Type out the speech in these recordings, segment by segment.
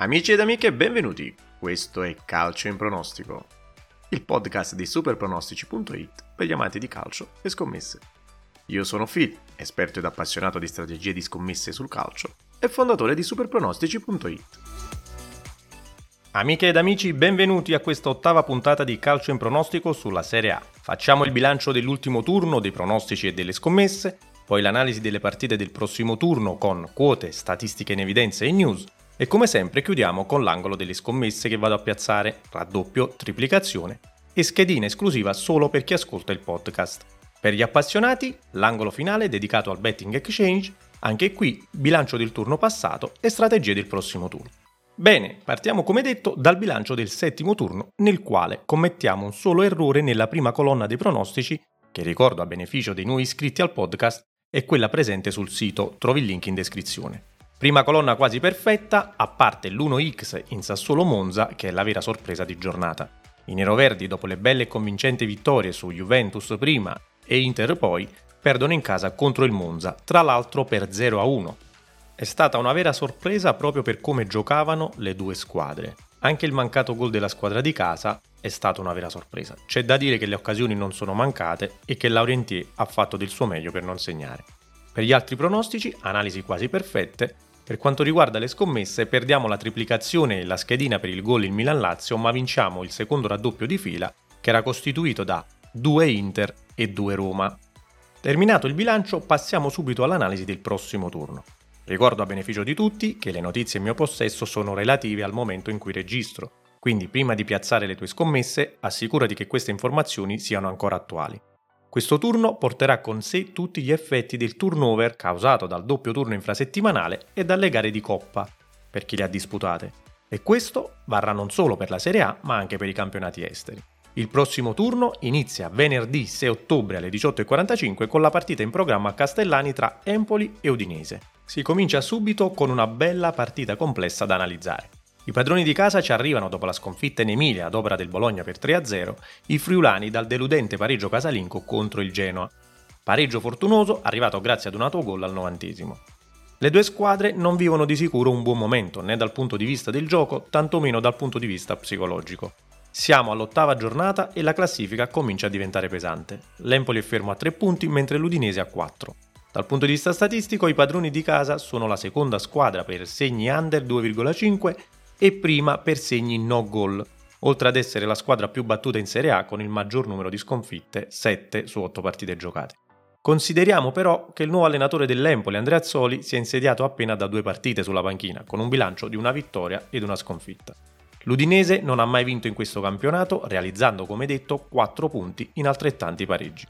Amici ed amiche, benvenuti. Questo è Calcio in pronostico, il podcast di superpronostici.it per gli amanti di calcio e scommesse. Io sono Phil, esperto ed appassionato di strategie di scommesse sul calcio e fondatore di superpronostici.it. Amiche ed amici, benvenuti a questa ottava puntata di Calcio in pronostico sulla Serie A. Facciamo il bilancio dell'ultimo turno dei pronostici e delle scommesse, poi l'analisi delle partite del prossimo turno con quote, statistiche in evidenza e news e come sempre chiudiamo con l'angolo delle scommesse che vado a piazzare, raddoppio, triplicazione e schedina esclusiva solo per chi ascolta il podcast. Per gli appassionati, l'angolo finale dedicato al betting exchange, anche qui bilancio del turno passato e strategie del prossimo turno. Bene, partiamo come detto dal bilancio del settimo turno, nel quale commettiamo un solo errore nella prima colonna dei pronostici, che ricordo a beneficio dei nuovi iscritti al podcast, è quella presente sul sito, trovi il link in descrizione. Prima colonna quasi perfetta, a parte l'1x in Sassuolo Monza, che è la vera sorpresa di giornata. I neroverdi, dopo le belle e convincenti vittorie su Juventus prima e Inter poi, perdono in casa contro il Monza, tra l'altro per 0-1. È stata una vera sorpresa proprio per come giocavano le due squadre. Anche il mancato gol della squadra di casa è stata una vera sorpresa. C'è da dire che le occasioni non sono mancate e che Laurentier ha fatto del suo meglio per non segnare. Per gli altri pronostici, analisi quasi perfette, per quanto riguarda le scommesse, perdiamo la triplicazione e la schedina per il gol in Milan-Lazio, ma vinciamo il secondo raddoppio di fila, che era costituito da 2 Inter e 2 Roma. Terminato il bilancio, passiamo subito all'analisi del prossimo turno. Ricordo a beneficio di tutti che le notizie in mio possesso sono relative al momento in cui registro, quindi prima di piazzare le tue scommesse assicurati che queste informazioni siano ancora attuali. Questo turno porterà con sé tutti gli effetti del turnover causato dal doppio turno infrasettimanale e dalle gare di coppa, per chi le ha disputate. E questo varrà non solo per la Serie A, ma anche per i campionati esteri. Il prossimo turno inizia venerdì 6 ottobre alle 18.45 con la partita in programma a Castellani tra Empoli e Udinese. Si comincia subito con una bella partita complessa da analizzare. I padroni di casa ci arrivano dopo la sconfitta in Emilia ad opera del Bologna per 3-0, i friulani dal deludente pareggio casalinco contro il Genoa. Pareggio fortunoso arrivato grazie ad un autogol al novantesimo. Le due squadre non vivono di sicuro un buon momento né dal punto di vista del gioco, tantomeno dal punto di vista psicologico. Siamo all'ottava giornata e la classifica comincia a diventare pesante. L'Empoli è fermo a 3 punti mentre l'Udinese a 4. Dal punto di vista statistico i padroni di casa sono la seconda squadra per segni under 2,5 e prima per segni no goal, oltre ad essere la squadra più battuta in Serie A con il maggior numero di sconfitte, 7 su 8 partite giocate. Consideriamo però che il nuovo allenatore dell'Empoli, Andrea Azzoli, si è insediato appena da due partite sulla panchina, con un bilancio di una vittoria ed una sconfitta. L'Udinese non ha mai vinto in questo campionato, realizzando come detto 4 punti in altrettanti pareggi.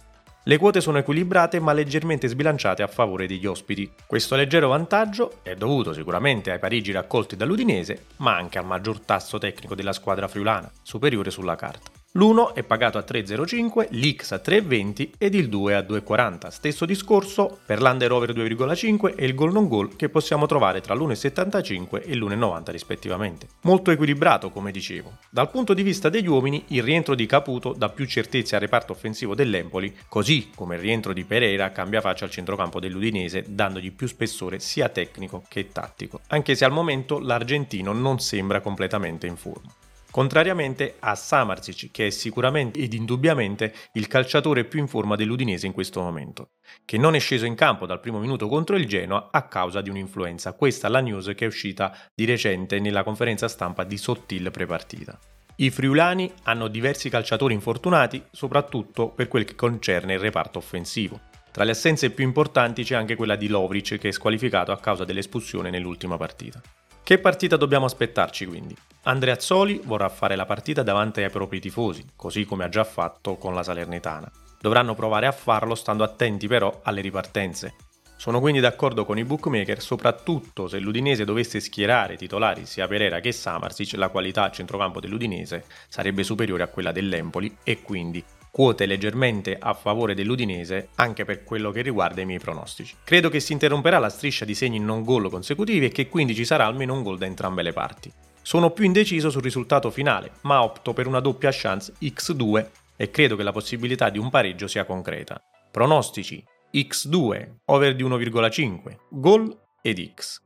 Le quote sono equilibrate ma leggermente sbilanciate a favore degli ospiti. Questo leggero vantaggio è dovuto sicuramente ai parigi raccolti dall'Udinese, ma anche al maggior tasso tecnico della squadra friulana, superiore sulla carta. L'1 è pagato a 3,05, l'X a 3,20 ed il 2 a 2,40. Stesso discorso per l'under over 2,5 e il goal non goal che possiamo trovare tra l'1,75 e l'1,90 rispettivamente. Molto equilibrato come dicevo. Dal punto di vista degli uomini il rientro di Caputo dà più certezze al reparto offensivo dell'Empoli, così come il rientro di Pereira cambia faccia al centrocampo dell'Udinese dandogli più spessore sia tecnico che tattico, anche se al momento l'argentino non sembra completamente in forma contrariamente a Samarzic, che è sicuramente ed indubbiamente il calciatore più in forma dell'Udinese in questo momento, che non è sceso in campo dal primo minuto contro il Genoa a causa di un'influenza. Questa è la news che è uscita di recente nella conferenza stampa di Sottil prepartita. I friulani hanno diversi calciatori infortunati, soprattutto per quel che concerne il reparto offensivo. Tra le assenze più importanti c'è anche quella di Lovric che è squalificato a causa dell'espulsione nell'ultima partita. Che partita dobbiamo aspettarci quindi? Andrea Azzoli vorrà fare la partita davanti ai propri tifosi, così come ha già fatto con la Salernitana. Dovranno provare a farlo stando attenti però alle ripartenze. Sono quindi d'accordo con i bookmaker, soprattutto se l'Udinese dovesse schierare titolari sia Pereira che Samarsic, la qualità a centrocampo dell'Udinese sarebbe superiore a quella dell'Empoli e quindi quote leggermente a favore dell'Udinese anche per quello che riguarda i miei pronostici. Credo che si interromperà la striscia di segni non gol consecutivi e che quindi ci sarà almeno un gol da entrambe le parti. Sono più indeciso sul risultato finale, ma opto per una doppia chance x2 e credo che la possibilità di un pareggio sia concreta. Pronostici x2, over di 1,5, gol ed x.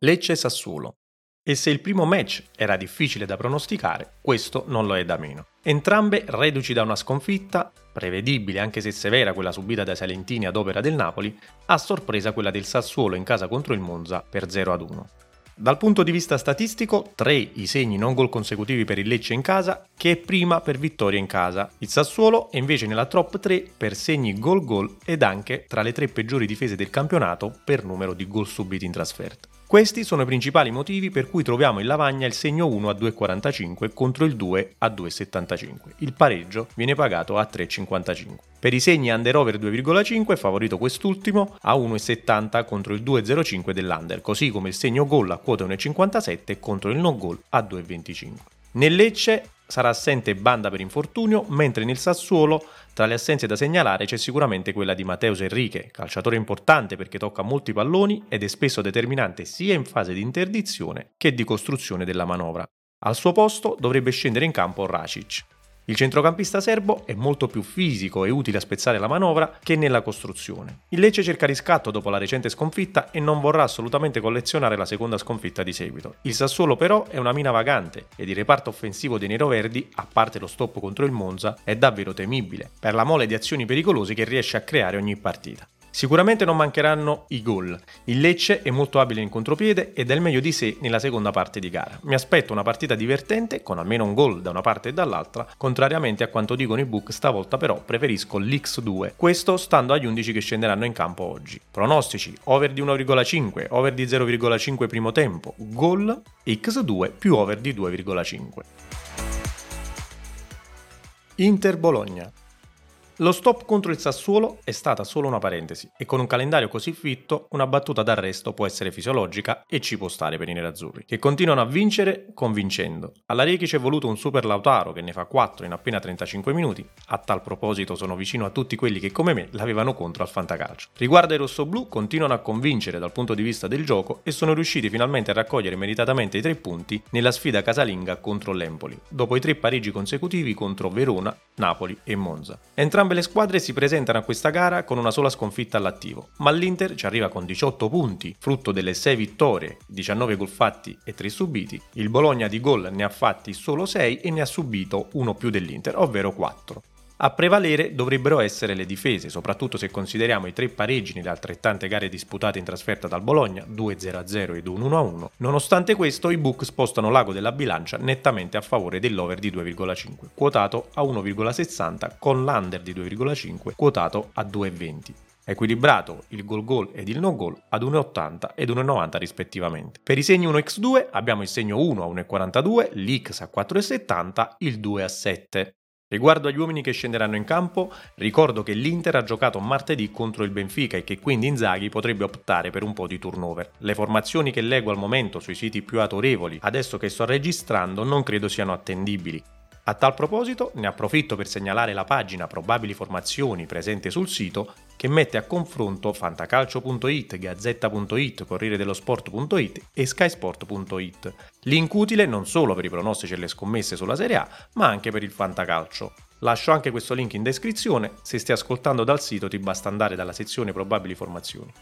Lecce-Sassuolo. E se il primo match era difficile da pronosticare, questo non lo è da meno. Entrambe reduci da una sconfitta, prevedibile anche se severa quella subita dai Salentini ad opera del Napoli, a sorpresa quella del Sassuolo in casa contro il Monza per 0-1. Dal punto di vista statistico, tre i segni non gol consecutivi per il Lecce in casa, che è prima per vittoria in casa. Il Sassuolo è invece nella top 3 per segni gol-gol ed anche tra le tre peggiori difese del campionato per numero di gol subiti in trasferta. Questi sono i principali motivi per cui troviamo in lavagna il segno 1 a 2,45 contro il 2 a 2,75. Il pareggio viene pagato a 3,55. Per i segni under-over 2,5 è favorito quest'ultimo a 1,70 contro il 2,05 dell'under, così come il segno gol a quota 1,57 contro il no gol a 2,25. Nel Lecce sarà assente Banda per infortunio, mentre nel Sassuolo tra le assenze da segnalare c'è sicuramente quella di Matteus Enrique, calciatore importante perché tocca molti palloni ed è spesso determinante sia in fase di interdizione che di costruzione della manovra. Al suo posto dovrebbe scendere in campo Racic. Il centrocampista serbo è molto più fisico e utile a spezzare la manovra che nella costruzione. Il Lecce cerca riscatto dopo la recente sconfitta e non vorrà assolutamente collezionare la seconda sconfitta di seguito. Il Sassuolo però è una mina vagante ed il reparto offensivo dei neroverdi, a parte lo stop contro il Monza, è davvero temibile per la mole di azioni pericolose che riesce a creare ogni partita. Sicuramente non mancheranno i gol. Il Lecce è molto abile in contropiede ed è il meglio di sé nella seconda parte di gara. Mi aspetto una partita divertente con almeno un gol da una parte e dall'altra, contrariamente a quanto dicono i book stavolta però preferisco l'X2, questo stando agli 11 che scenderanno in campo oggi. Pronostici, over di 1,5, over di 0,5 primo tempo, gol, X2 più over di 2,5. Inter Bologna lo stop contro il Sassuolo è stata solo una parentesi e con un calendario così fitto una battuta d'arresto può essere fisiologica e ci può stare per i nerazzurri, che continuano a vincere convincendo. Alla Rechi ci è voluto un super Lautaro che ne fa 4 in appena 35 minuti, a tal proposito sono vicino a tutti quelli che come me l'avevano contro al fantacalcio. Riguardo ai rossoblù continuano a convincere dal punto di vista del gioco e sono riusciti finalmente a raccogliere meritatamente i tre punti nella sfida casalinga contro l'Empoli, dopo i tre pareggi consecutivi contro Verona, Napoli e Monza. Entrambi Entrambe le squadre si presentano a questa gara con una sola sconfitta all'attivo, ma l'Inter ci arriva con 18 punti, frutto delle 6 vittorie, 19 gol fatti e 3 subiti. Il Bologna di gol ne ha fatti solo 6 e ne ha subito uno più dell'Inter, ovvero 4. A prevalere dovrebbero essere le difese, soprattutto se consideriamo i tre pareggi nelle altrettante gare disputate in trasferta dal Bologna, 2-0-0 ed 1-1. Nonostante questo, i book spostano l'ago della bilancia nettamente a favore dell'over di 2,5, quotato a 1,60 con l'under di 2,5 quotato a 2,20 equilibrato il goal goal ed il no goal ad 1,80 ed 1,90 rispettivamente. Per i segni 1x2 abbiamo il segno 1 a 1,42, l'x a 4,70, il 2 a 7. Riguardo agli uomini che scenderanno in campo, ricordo che l'Inter ha giocato martedì contro il Benfica e che quindi Inzaghi potrebbe optare per un po' di turnover. Le formazioni che leggo al momento sui siti più autorevoli, adesso che sto registrando, non credo siano attendibili. A tal proposito ne approfitto per segnalare la pagina Probabili Formazioni presente sul sito che mette a confronto fantacalcio.it, gazzetta.it, corriere dello sport.it e skysport.it. Link utile non solo per i pronostici e le scommesse sulla Serie A, ma anche per il fantacalcio. Lascio anche questo link in descrizione, se stai ascoltando dal sito ti basta andare dalla sezione Probabili Formazioni.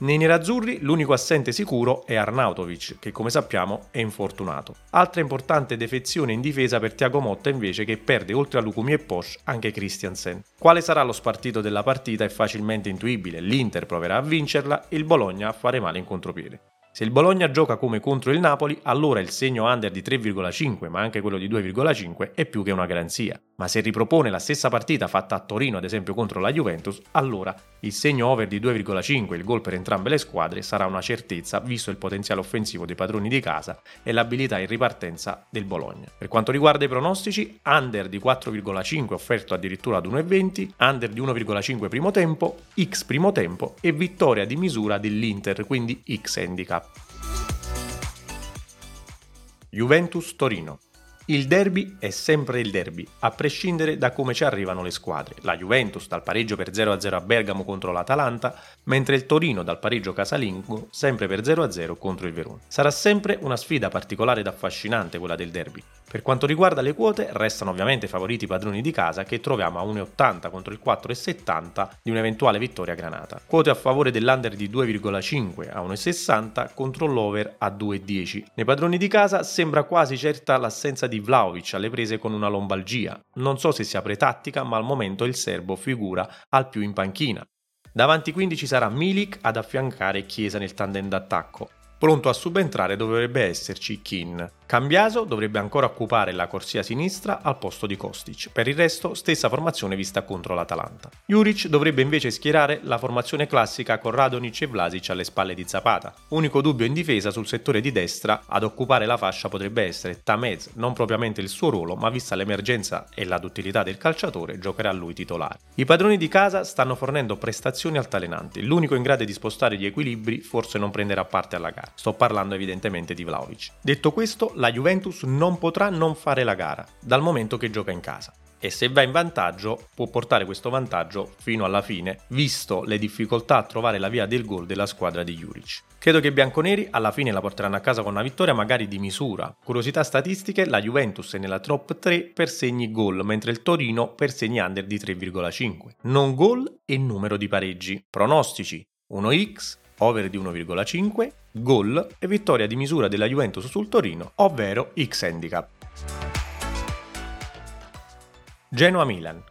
Nei nerazzurri l'unico assente sicuro è Arnautovic, che come sappiamo è infortunato. Altra importante defezione in difesa per Tiago Motta invece che perde oltre a Lukumi e Posch anche Christiansen. Quale sarà lo spartito della partita è facilmente intuibile, l'Inter proverà a vincerla e il Bologna a fare male in contropiede. Se il Bologna gioca come contro il Napoli, allora il segno under di 3,5, ma anche quello di 2,5 è più che una garanzia. Ma se ripropone la stessa partita fatta a Torino, ad esempio contro la Juventus, allora il segno over di 2,5, il gol per entrambe le squadre, sarà una certezza visto il potenziale offensivo dei padroni di casa e l'abilità in ripartenza del Bologna. Per quanto riguarda i pronostici, under di 4,5 offerto addirittura ad 1,20, under di 1,5 primo tempo, X primo tempo e vittoria di misura dell'Inter, quindi X handicap. Juventus Torino. Il derby è sempre il derby, a prescindere da come ci arrivano le squadre. La Juventus dal pareggio per 0-0 a Bergamo contro l'Atalanta, mentre il Torino dal pareggio casalingo sempre per 0-0 contro il Verona. Sarà sempre una sfida particolare ed affascinante quella del derby. Per quanto riguarda le quote, restano ovviamente favoriti i padroni di casa che troviamo a 1,80 contro il 4,70 di un'eventuale vittoria granata. Quote a favore dell'under di 2,5 a 1,60 contro l'over a 2,10. Nei padroni di casa sembra quasi certa l'assenza di Vlaovic alle prese con una lombalgia. Non so se sia pretattica, ma al momento il serbo figura al più in panchina. Davanti quindi ci sarà Milik ad affiancare Chiesa nel tandem d'attacco. Pronto a subentrare dovrebbe esserci Kin. Cambiaso dovrebbe ancora occupare la corsia sinistra al posto di Kostic. Per il resto, stessa formazione vista contro l'Atalanta. Juric dovrebbe invece schierare la formazione classica con Radonic e Vlasic alle spalle di Zapata. Unico dubbio in difesa sul settore di destra, ad occupare la fascia potrebbe essere Tamez, non propriamente il suo ruolo, ma vista l'emergenza e la duttilità del calciatore, giocherà lui titolare. I padroni di casa stanno fornendo prestazioni altalenanti. L'unico in grado di spostare gli equilibri forse non prenderà parte alla gara. Sto parlando evidentemente di Vlaovic. Detto questo, la Juventus non potrà non fare la gara, dal momento che gioca in casa. E se va in vantaggio, può portare questo vantaggio fino alla fine, visto le difficoltà a trovare la via del gol della squadra di Juric. Credo che i bianconeri alla fine la porteranno a casa con una vittoria magari di misura. Curiosità statistiche, la Juventus è nella top 3 per segni gol, mentre il Torino per segni under di 3,5. Non gol e numero di pareggi. Pronostici 1x, over di 1,5, gol e vittoria di misura della Juventus sul Torino, ovvero X handicap. Genoa-Milan.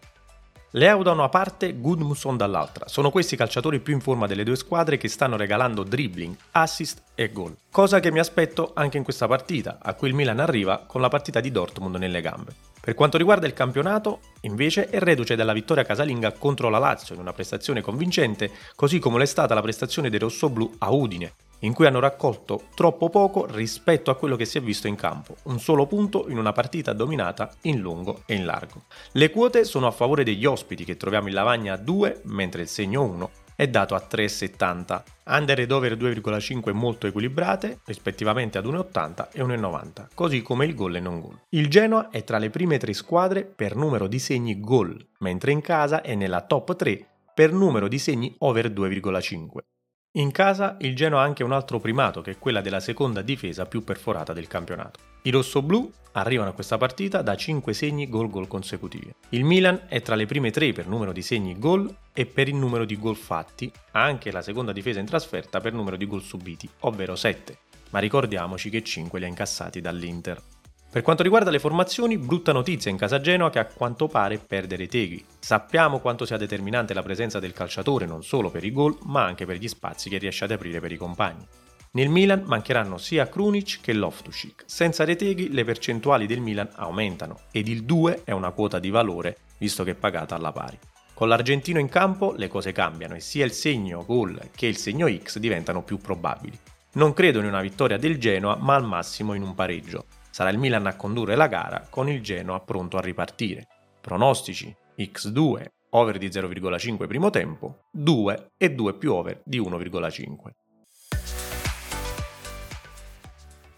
Leao da una parte, Gudmundsson dall'altra. Sono questi i calciatori più in forma delle due squadre che stanno regalando dribbling, assist e gol. Cosa che mi aspetto anche in questa partita, a cui il Milan arriva con la partita di Dortmund nelle gambe. Per quanto riguarda il campionato, invece, è reduce dalla vittoria casalinga contro la Lazio in una prestazione convincente, così come l'è stata la prestazione dei rossoblù a Udine, in cui hanno raccolto troppo poco rispetto a quello che si è visto in campo, un solo punto in una partita dominata in lungo e in largo. Le quote sono a favore degli ospiti che troviamo in lavagna a 2, mentre il segno 1 è dato a 3,70. Under ed over 2,5 molto equilibrate, rispettivamente ad 1,80 e 1,90, così come il gol e non gol. Il Genoa è tra le prime tre squadre per numero di segni gol, mentre in casa è nella top 3 per numero di segni over 2,5. In casa il Genoa ha anche un altro primato che è quella della seconda difesa più perforata del campionato. I rossoblù arrivano a questa partita da 5 segni gol-gol consecutivi. Il Milan è tra le prime 3 per numero di segni gol e per il numero di gol fatti, ha anche la seconda difesa in trasferta per numero di gol subiti, ovvero 7, ma ricordiamoci che 5 li ha incassati dall'Inter. Per quanto riguarda le formazioni, brutta notizia in casa Genoa che a quanto pare perde Teghi. Sappiamo quanto sia determinante la presenza del calciatore non solo per i gol, ma anche per gli spazi che riesce ad aprire per i compagni. Nel Milan mancheranno sia Krunic che Loftusic. Senza Reteghi le percentuali del Milan aumentano ed il 2 è una quota di valore visto che è pagata alla pari. Con l'argentino in campo le cose cambiano e sia il segno gol che il segno X diventano più probabili. Non credo in una vittoria del Genoa, ma al massimo in un pareggio. Sarà il Milan a condurre la gara con il Genoa pronto a ripartire. Pronostici x2 over di 0,5 primo tempo, 2 e 2 più over di 1,5.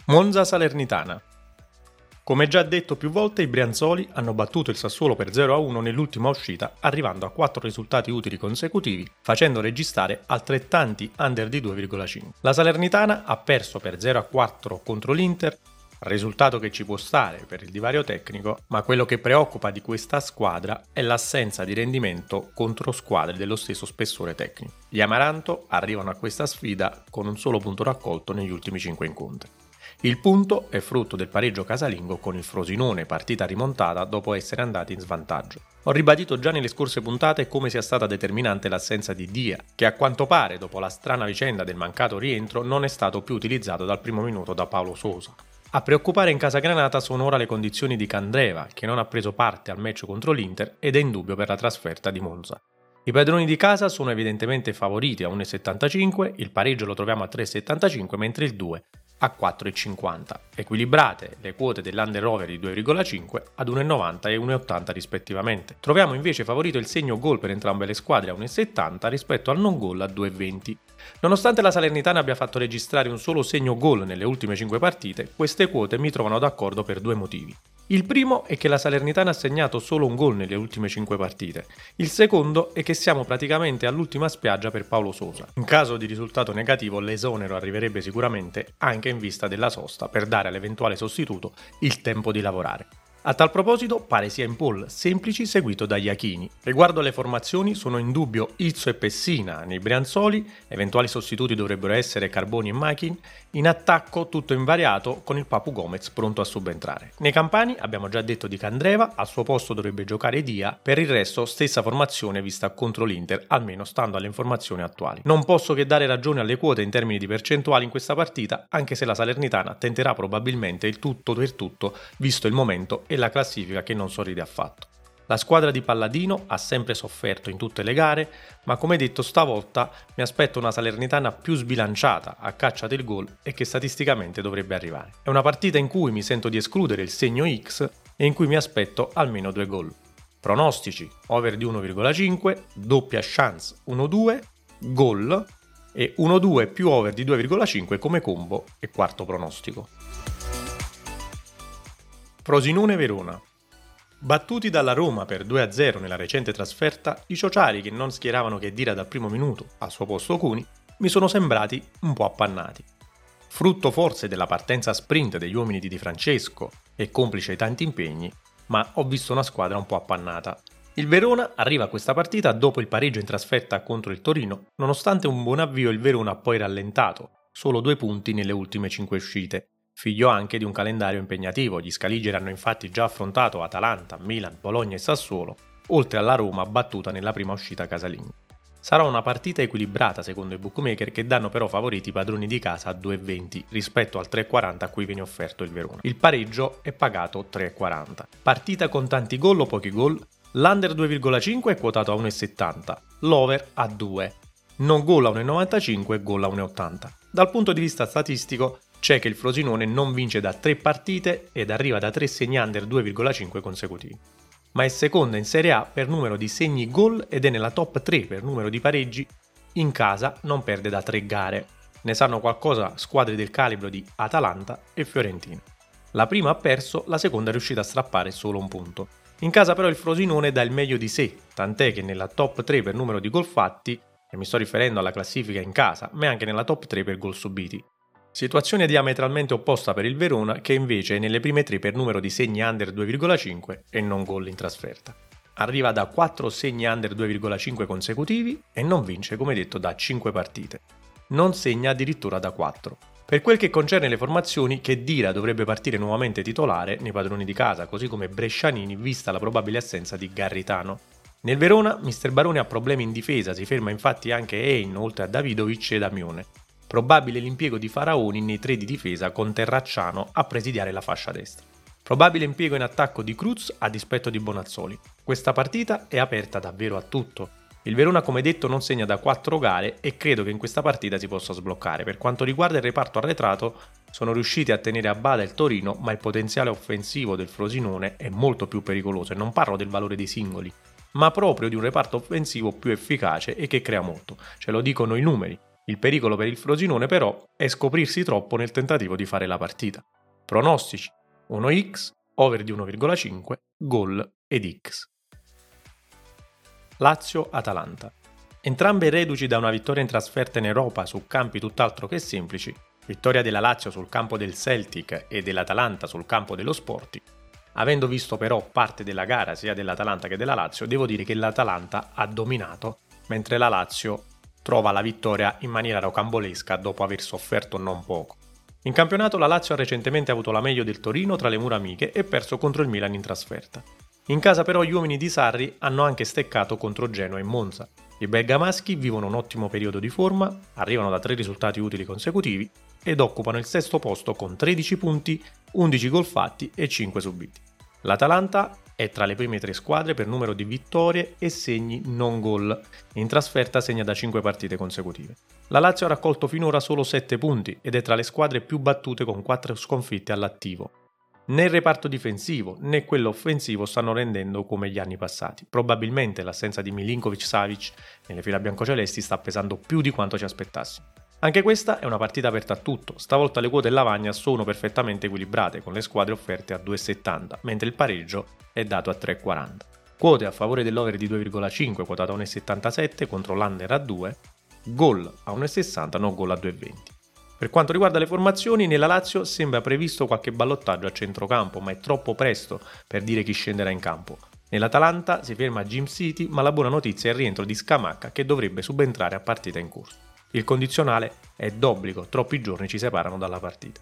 Monza Salernitana. Come già detto più volte, i Brianzoli hanno battuto il Sassuolo per 0-1 nell'ultima uscita, arrivando a 4 risultati utili consecutivi, facendo registrare altrettanti under di 2,5. La Salernitana ha perso per 0-4 contro l'Inter risultato che ci può stare per il divario tecnico, ma quello che preoccupa di questa squadra è l'assenza di rendimento contro squadre dello stesso spessore tecnico. Gli Amaranto arrivano a questa sfida con un solo punto raccolto negli ultimi 5 incontri. Il punto è frutto del pareggio casalingo con il Frosinone, partita rimontata dopo essere andati in svantaggio. Ho ribadito già nelle scorse puntate come sia stata determinante l'assenza di Dia, che a quanto pare, dopo la strana vicenda del mancato rientro, non è stato più utilizzato dal primo minuto da Paolo Sosa. A preoccupare in casa Granata sono ora le condizioni di Candreva, che non ha preso parte al match contro l'Inter ed è in dubbio per la trasferta di Monza. I padroni di casa sono evidentemente favoriti a 1,75, il pareggio lo troviamo a 3,75 mentre il 2 a 4,50. Equilibrate le quote dell'under over di 2,5 ad 1,90 e 1,80 rispettivamente. Troviamo invece favorito il segno gol per entrambe le squadre a 1,70 rispetto al non gol a 2,20. Nonostante la Salernitana abbia fatto registrare un solo segno gol nelle ultime 5 partite, queste quote mi trovano d'accordo per due motivi. Il primo è che la Salernitana ha segnato solo un gol nelle ultime 5 partite. Il secondo è che siamo praticamente all'ultima spiaggia per Paolo Sosa. In caso di risultato negativo l'esonero arriverebbe sicuramente anche in vista della sosta per dare all'eventuale sostituto il tempo di lavorare. A tal proposito pare sia in Paul Semplici seguito da Iachini. Riguardo alle formazioni sono in dubbio Izzo e Pessina nei Brianzoli, eventuali sostituti dovrebbero essere Carboni e Machin, in attacco tutto invariato con il Papu Gomez pronto a subentrare. Nei campani abbiamo già detto di Candreva, al suo posto dovrebbe giocare Dia, per il resto stessa formazione vista contro l'Inter, almeno stando alle informazioni attuali. Non posso che dare ragione alle quote in termini di percentuali in questa partita, anche se la Salernitana tenterà probabilmente il tutto per tutto, visto il momento e la classifica che non sorride affatto. La squadra di Palladino ha sempre sofferto in tutte le gare, ma come detto stavolta mi aspetto una Salernitana più sbilanciata a caccia del gol e che statisticamente dovrebbe arrivare. È una partita in cui mi sento di escludere il segno X e in cui mi aspetto almeno due gol. Pronostici: over di 1,5, doppia chance 1-2, gol e 1-2 più over di 2,5 come combo e quarto pronostico. Frosinone Verona. Battuti dalla Roma per 2-0 nella recente trasferta, i ciociari che non schieravano che Dira dal primo minuto, al suo posto Cuni, mi sono sembrati un po' appannati. Frutto forse della partenza sprint degli uomini di Di Francesco e complice ai tanti impegni, ma ho visto una squadra un po' appannata. Il Verona arriva a questa partita dopo il pareggio in trasferta contro il Torino, nonostante un buon avvio il Verona ha poi rallentato, solo due punti nelle ultime cinque uscite, figlio anche di un calendario impegnativo. Gli Scaligeri hanno infatti già affrontato Atalanta, Milan, Bologna e Sassuolo, oltre alla Roma battuta nella prima uscita casalinga. Sarà una partita equilibrata secondo i bookmaker che danno però favoriti i padroni di casa a 2,20 rispetto al 3,40 a cui viene offerto il Verona. Il pareggio è pagato 3,40. Partita con tanti gol o pochi gol? L'under 2,5 è quotato a 1,70, l'over a 2. Non gol a 1,95 e gol a 1,80. Dal punto di vista statistico c'è che il Frosinone non vince da 3 partite ed arriva da 3 segni under 2,5 consecutivi. Ma è seconda in Serie A per numero di segni gol ed è nella top 3 per numero di pareggi. In casa non perde da 3 gare. Ne sanno qualcosa squadre del calibro di Atalanta e Fiorentina. La prima ha perso, la seconda è riuscita a strappare solo un punto. In casa però il Frosinone dà il meglio di sé, tant'è che nella top 3 per numero di gol fatti, e mi sto riferendo alla classifica in casa, ma anche nella top 3 per gol subiti. Situazione diametralmente opposta per il Verona che invece è nelle prime tre per numero di segni under 2,5 e non gol in trasferta. Arriva da 4 segni under 2,5 consecutivi e non vince come detto da 5 partite. Non segna addirittura da 4. Per quel che concerne le formazioni, che Dira dovrebbe partire nuovamente titolare nei padroni di casa, così come Brescianini, vista la probabile assenza di Garritano. Nel Verona, Mister Barone ha problemi in difesa, si ferma infatti anche Ein oltre a Davidovic ed Amione. Probabile l'impiego di Faraoni nei tre di difesa con Terracciano a presidiare la fascia destra. Probabile impiego in attacco di Cruz a dispetto di Bonazzoli. Questa partita è aperta davvero a tutto. Il Verona, come detto, non segna da 4 gare e credo che in questa partita si possa sbloccare. Per quanto riguarda il reparto arretrato, sono riusciti a tenere a bada il Torino, ma il potenziale offensivo del Frosinone è molto più pericoloso e non parlo del valore dei singoli, ma proprio di un reparto offensivo più efficace e che crea molto. Ce lo dicono i numeri. Il pericolo per il Frosinone però è scoprirsi troppo nel tentativo di fare la partita. Pronostici 1x, over di 1,5, gol ed x. Lazio-Atalanta. Entrambe reduci da una vittoria in trasferta in Europa su campi tutt'altro che semplici, vittoria della Lazio sul campo del Celtic e dell'Atalanta sul campo dello Sporti. Avendo visto però parte della gara sia dell'Atalanta che della Lazio, devo dire che l'Atalanta ha dominato, mentre la Lazio trova la vittoria in maniera rocambolesca dopo aver sofferto non poco. In campionato la Lazio ha recentemente avuto la meglio del Torino tra le mura amiche e perso contro il Milan in trasferta. In casa però gli uomini di Sarri hanno anche steccato contro Genoa e Monza. I bergamaschi vivono un ottimo periodo di forma, arrivano da tre risultati utili consecutivi ed occupano il sesto posto con 13 punti, 11 gol fatti e 5 subiti. L'Atalanta è tra le prime tre squadre per numero di vittorie e segni non gol. In trasferta segna da 5 partite consecutive. La Lazio ha raccolto finora solo 7 punti ed è tra le squadre più battute con 4 sconfitte all'attivo. Né il reparto difensivo né quello offensivo stanno rendendo come gli anni passati. Probabilmente l'assenza di Milinkovic Savic nelle fila biancocelesti sta pesando più di quanto ci aspettassimo. Anche questa è una partita aperta a tutto, stavolta le quote in lavagna sono perfettamente equilibrate con le squadre offerte a 2,70, mentre il pareggio è dato a 3,40. Quote a favore dell'over di 2,5 quotato a 1,77 contro l'under a 2, gol a 1,60 no gol a 2,20. Per quanto riguarda le formazioni, nella Lazio sembra previsto qualche ballottaggio a centrocampo, ma è troppo presto per dire chi scenderà in campo. Nell'Atalanta si ferma Jim City, ma la buona notizia è il rientro di Scamacca che dovrebbe subentrare a partita in corso. Il condizionale è d'obbligo, troppi giorni ci separano dalla partita.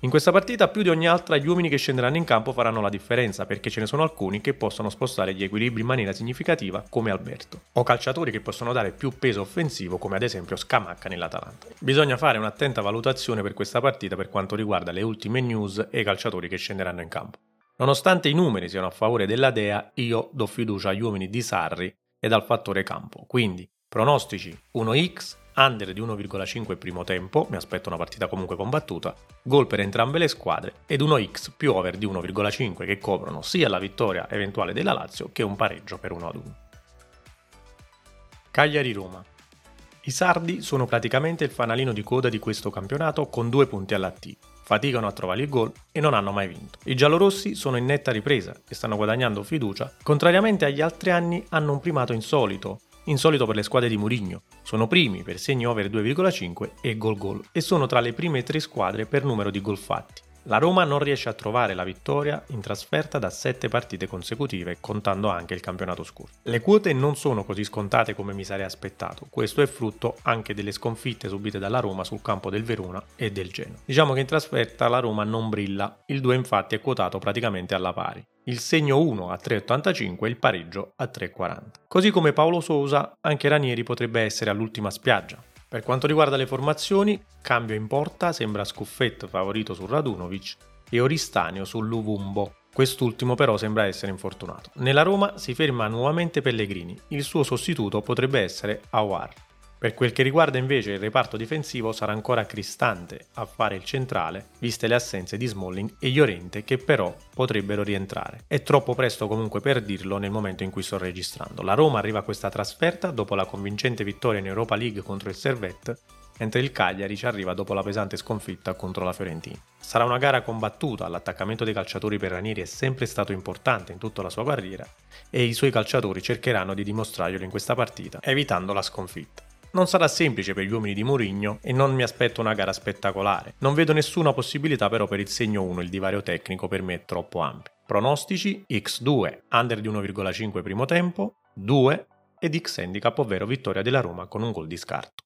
In questa partita più di ogni altra gli uomini che scenderanno in campo faranno la differenza perché ce ne sono alcuni che possono spostare gli equilibri in maniera significativa come Alberto, o calciatori che possono dare più peso offensivo come ad esempio Scamacca nell'Atalanta. Bisogna fare un'attenta valutazione per questa partita per quanto riguarda le ultime news e i calciatori che scenderanno in campo. Nonostante i numeri siano a favore della Dea, io do fiducia agli uomini di Sarri ed al fattore campo, quindi pronostici 1x under di 1,5 primo tempo, mi aspetto una partita comunque combattuta, gol per entrambe le squadre ed 1x più over di 1,5 che coprono sia la vittoria eventuale della Lazio che un pareggio per 1 ad 1. Cagliari-Roma. I sardi sono praticamente il fanalino di coda di questo campionato con due punti alla T. Faticano a trovare il gol e non hanno mai vinto. I giallorossi sono in netta ripresa e stanno guadagnando fiducia. Contrariamente agli altri anni hanno un primato insolito, insolito per le squadre di Murigno. Sono primi per segni over 2,5 e gol gol e sono tra le prime tre squadre per numero di gol fatti. La Roma non riesce a trovare la vittoria in trasferta da 7 partite consecutive, contando anche il campionato scorso. Le quote non sono così scontate come mi sarei aspettato, questo è frutto anche delle sconfitte subite dalla Roma sul campo del Verona e del Genoa. Diciamo che in trasferta la Roma non brilla, il 2 infatti è quotato praticamente alla pari il segno 1 a 3,85 e il pareggio a 3,40. Così come Paolo Sousa, anche Ranieri potrebbe essere all'ultima spiaggia. Per quanto riguarda le formazioni, cambio in porta sembra Scuffet favorito su Radunovic e Oristanio su Luvumbo. Quest'ultimo però sembra essere infortunato. Nella Roma si ferma nuovamente Pellegrini, il suo sostituto potrebbe essere Awar. Per quel che riguarda invece il reparto difensivo sarà ancora Cristante a fare il centrale, viste le assenze di Smalling e Llorente che però potrebbero rientrare. È troppo presto comunque per dirlo nel momento in cui sto registrando. La Roma arriva a questa trasferta dopo la convincente vittoria in Europa League contro il Servette mentre il Cagliari ci arriva dopo la pesante sconfitta contro la Fiorentina. Sarà una gara combattuta, l'attaccamento dei calciatori per Ranieri è sempre stato importante in tutta la sua carriera e i suoi calciatori cercheranno di dimostrarglielo in questa partita, evitando la sconfitta. Non sarà semplice per gli uomini di Mourinho e non mi aspetto una gara spettacolare. Non vedo nessuna possibilità però per il segno 1, il divario tecnico per me è troppo ampio. Pronostici X2, under di 1,5 primo tempo, 2 ed X handicap, ovvero vittoria della Roma con un gol di scarto.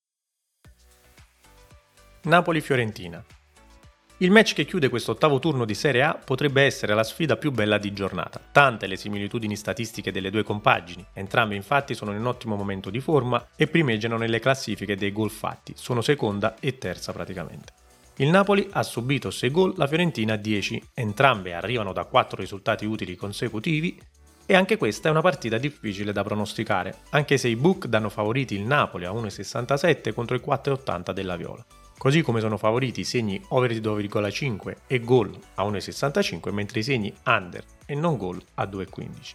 Napoli-Fiorentina. Il match che chiude questo ottavo turno di Serie A potrebbe essere la sfida più bella di giornata. Tante le similitudini statistiche delle due compagini, entrambe infatti sono in un ottimo momento di forma e primeggiano nelle classifiche dei gol fatti, sono seconda e terza praticamente. Il Napoli ha subito 6 gol, la Fiorentina 10, entrambe arrivano da 4 risultati utili consecutivi e anche questa è una partita difficile da pronosticare, anche se i book danno favoriti il Napoli a 1,67 contro i 4,80 della Viola così come sono favoriti i segni over di 2,5 e gol a 1,65 mentre i segni under e non gol a 2,15.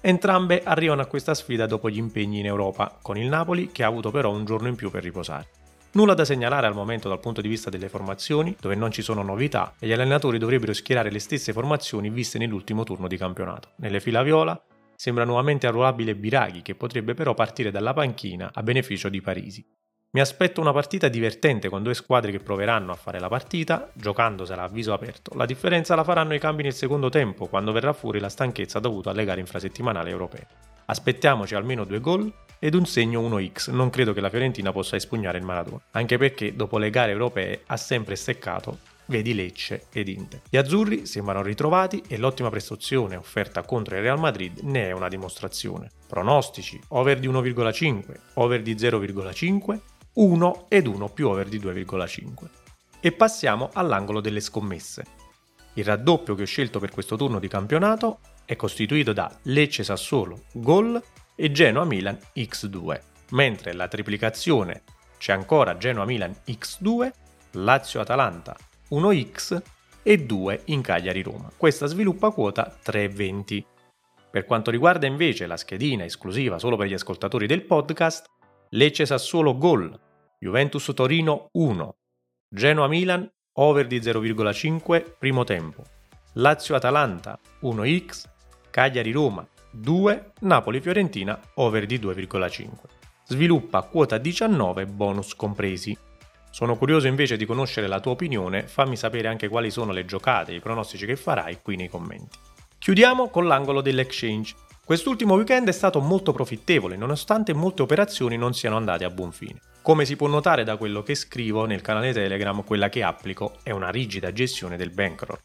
Entrambe arrivano a questa sfida dopo gli impegni in Europa, con il Napoli che ha avuto però un giorno in più per riposare. Nulla da segnalare al momento dal punto di vista delle formazioni, dove non ci sono novità e gli allenatori dovrebbero schierare le stesse formazioni viste nell'ultimo turno di campionato. Nelle fila viola sembra nuovamente arruolabile Biraghi, che potrebbe però partire dalla panchina a beneficio di Parisi. Mi aspetto una partita divertente con due squadre che proveranno a fare la partita, giocandosela a viso aperto. La differenza la faranno i cambi nel secondo tempo, quando verrà fuori la stanchezza dovuta alle gare infrasettimanali europee. Aspettiamoci almeno due gol ed un segno 1x. Non credo che la Fiorentina possa espugnare il Maradona, anche perché dopo le gare europee ha sempre steccato vedi Lecce ed Inter. Gli azzurri sembrano ritrovati e l'ottima prestazione offerta contro il Real Madrid ne è una dimostrazione. Pronostici: over di 1,5, over di 0,5 1 ed 1 più over di 2,5. E passiamo all'angolo delle scommesse. Il raddoppio che ho scelto per questo turno di campionato è costituito da Lecce Sassuolo Gol e Genoa Milan X2, mentre la triplicazione c'è ancora Genoa Milan X2, Lazio Atalanta 1x e 2 in Cagliari Roma. Questa sviluppa quota 3,20. Per quanto riguarda invece la schedina esclusiva solo per gli ascoltatori del podcast, Lecce Sassuolo Gol Juventus Torino 1, Genoa Milan over di 0,5 primo tempo, Lazio Atalanta 1x, Cagliari Roma 2, Napoli Fiorentina over di 2,5. Sviluppa quota 19 bonus compresi. Sono curioso invece di conoscere la tua opinione, fammi sapere anche quali sono le giocate e i pronostici che farai qui nei commenti. Chiudiamo con l'angolo dell'exchange. Quest'ultimo weekend è stato molto profittevole nonostante molte operazioni non siano andate a buon fine. Come si può notare da quello che scrivo nel canale Telegram, quella che applico è una rigida gestione del bankroll.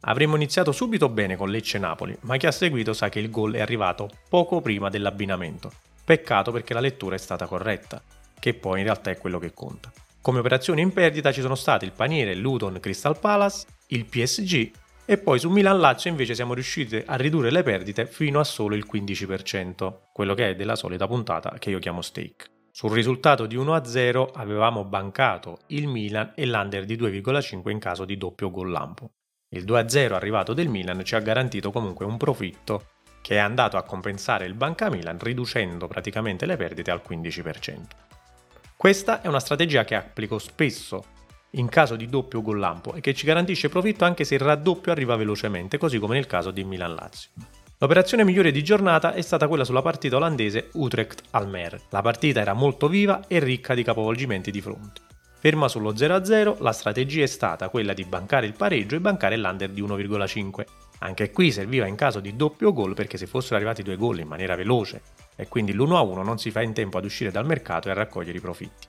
Avremmo iniziato subito bene con Lecce-Napoli, ma chi ha seguito sa che il gol è arrivato poco prima dell'abbinamento. Peccato perché la lettura è stata corretta, che poi in realtà è quello che conta. Come operazioni in perdita ci sono stati il paniere Luton Crystal Palace, il PSG e poi su Milan-Lazio invece siamo riusciti a ridurre le perdite fino a solo il 15%, quello che è della solita puntata che io chiamo stake. Sul risultato di 1-0 avevamo bancato il Milan e l'under di 2,5 in caso di doppio gol lampo. Il 2-0 arrivato del Milan ci ha garantito comunque un profitto che è andato a compensare il Banca Milan riducendo praticamente le perdite al 15%. Questa è una strategia che applico spesso in caso di doppio gol lampo e che ci garantisce profitto anche se il raddoppio arriva velocemente, così come nel caso di Milan-Lazio. L'operazione migliore di giornata è stata quella sulla partita olandese Utrecht-Almer. La partita era molto viva e ricca di capovolgimenti di fronte. Ferma sullo 0-0, la strategia è stata quella di bancare il pareggio e bancare l'under di 1,5. Anche qui serviva in caso di doppio gol perché se fossero arrivati due gol in maniera veloce e quindi l'1-1 non si fa in tempo ad uscire dal mercato e a raccogliere i profitti.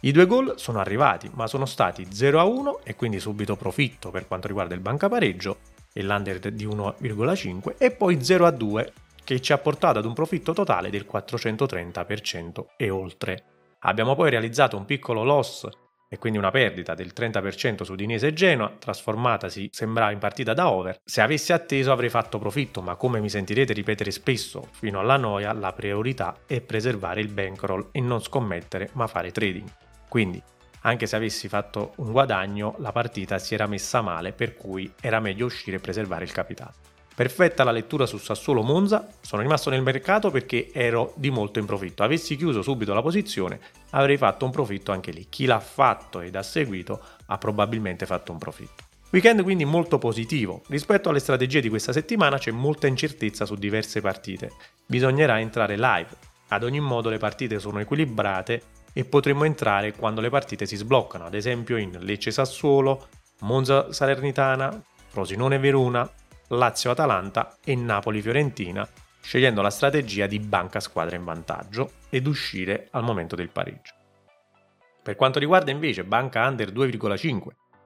I due gol sono arrivati, ma sono stati 0-1 e quindi subito profitto per quanto riguarda il bancapareggio e l'under di 1,5 e poi 0-2 che ci ha portato ad un profitto totale del 430% e oltre. Abbiamo poi realizzato un piccolo loss e quindi una perdita del 30% su Dinese e Genoa, trasformatasi sembrava in partita da over. Se avessi atteso avrei fatto profitto, ma come mi sentirete ripetere spesso fino alla noia, la priorità è preservare il bankroll e non scommettere, ma fare trading. Quindi, anche se avessi fatto un guadagno, la partita si era messa male, per cui era meglio uscire e preservare il capitale. Perfetta la lettura su Sassuolo Monza, sono rimasto nel mercato perché ero di molto in profitto. Avessi chiuso subito la posizione, avrei fatto un profitto anche lì. Chi l'ha fatto ed ha seguito ha probabilmente fatto un profitto. Weekend quindi molto positivo. Rispetto alle strategie di questa settimana c'è molta incertezza su diverse partite. Bisognerà entrare live. Ad ogni modo le partite sono equilibrate e potremo entrare quando le partite si sbloccano, ad esempio in Lecce Sassuolo, Monza Salernitana, Frosinone Verona, Lazio Atalanta e Napoli Fiorentina, scegliendo la strategia di banca squadra in vantaggio ed uscire al momento del pareggio. Per quanto riguarda invece banca under 2,5,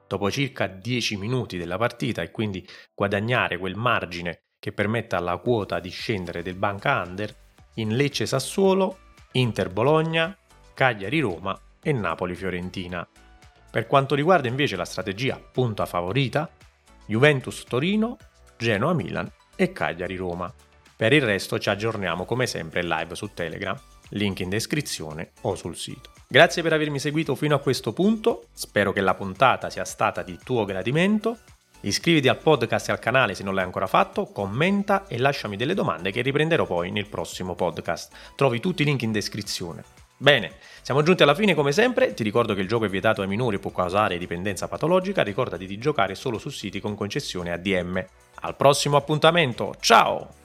dopo circa 10 minuti della partita e quindi guadagnare quel margine che permetta alla quota di scendere del banca under, in Lecce Sassuolo, Inter Bologna, Cagliari-Roma e Napoli-Fiorentina. Per quanto riguarda invece la strategia punta favorita, Juventus-Torino, Genoa-Milan e Cagliari-Roma. Per il resto ci aggiorniamo come sempre live su Telegram, link in descrizione o sul sito. Grazie per avermi seguito fino a questo punto, spero che la puntata sia stata di tuo gradimento. Iscriviti al podcast e al canale se non l'hai ancora fatto, commenta e lasciami delle domande che riprenderò poi nel prossimo podcast. Trovi tutti i link in descrizione. Bene, siamo giunti alla fine come sempre, ti ricordo che il gioco è vietato ai minori e può causare dipendenza patologica, ricordati di giocare solo su siti con concessione ADM. Al prossimo appuntamento, ciao!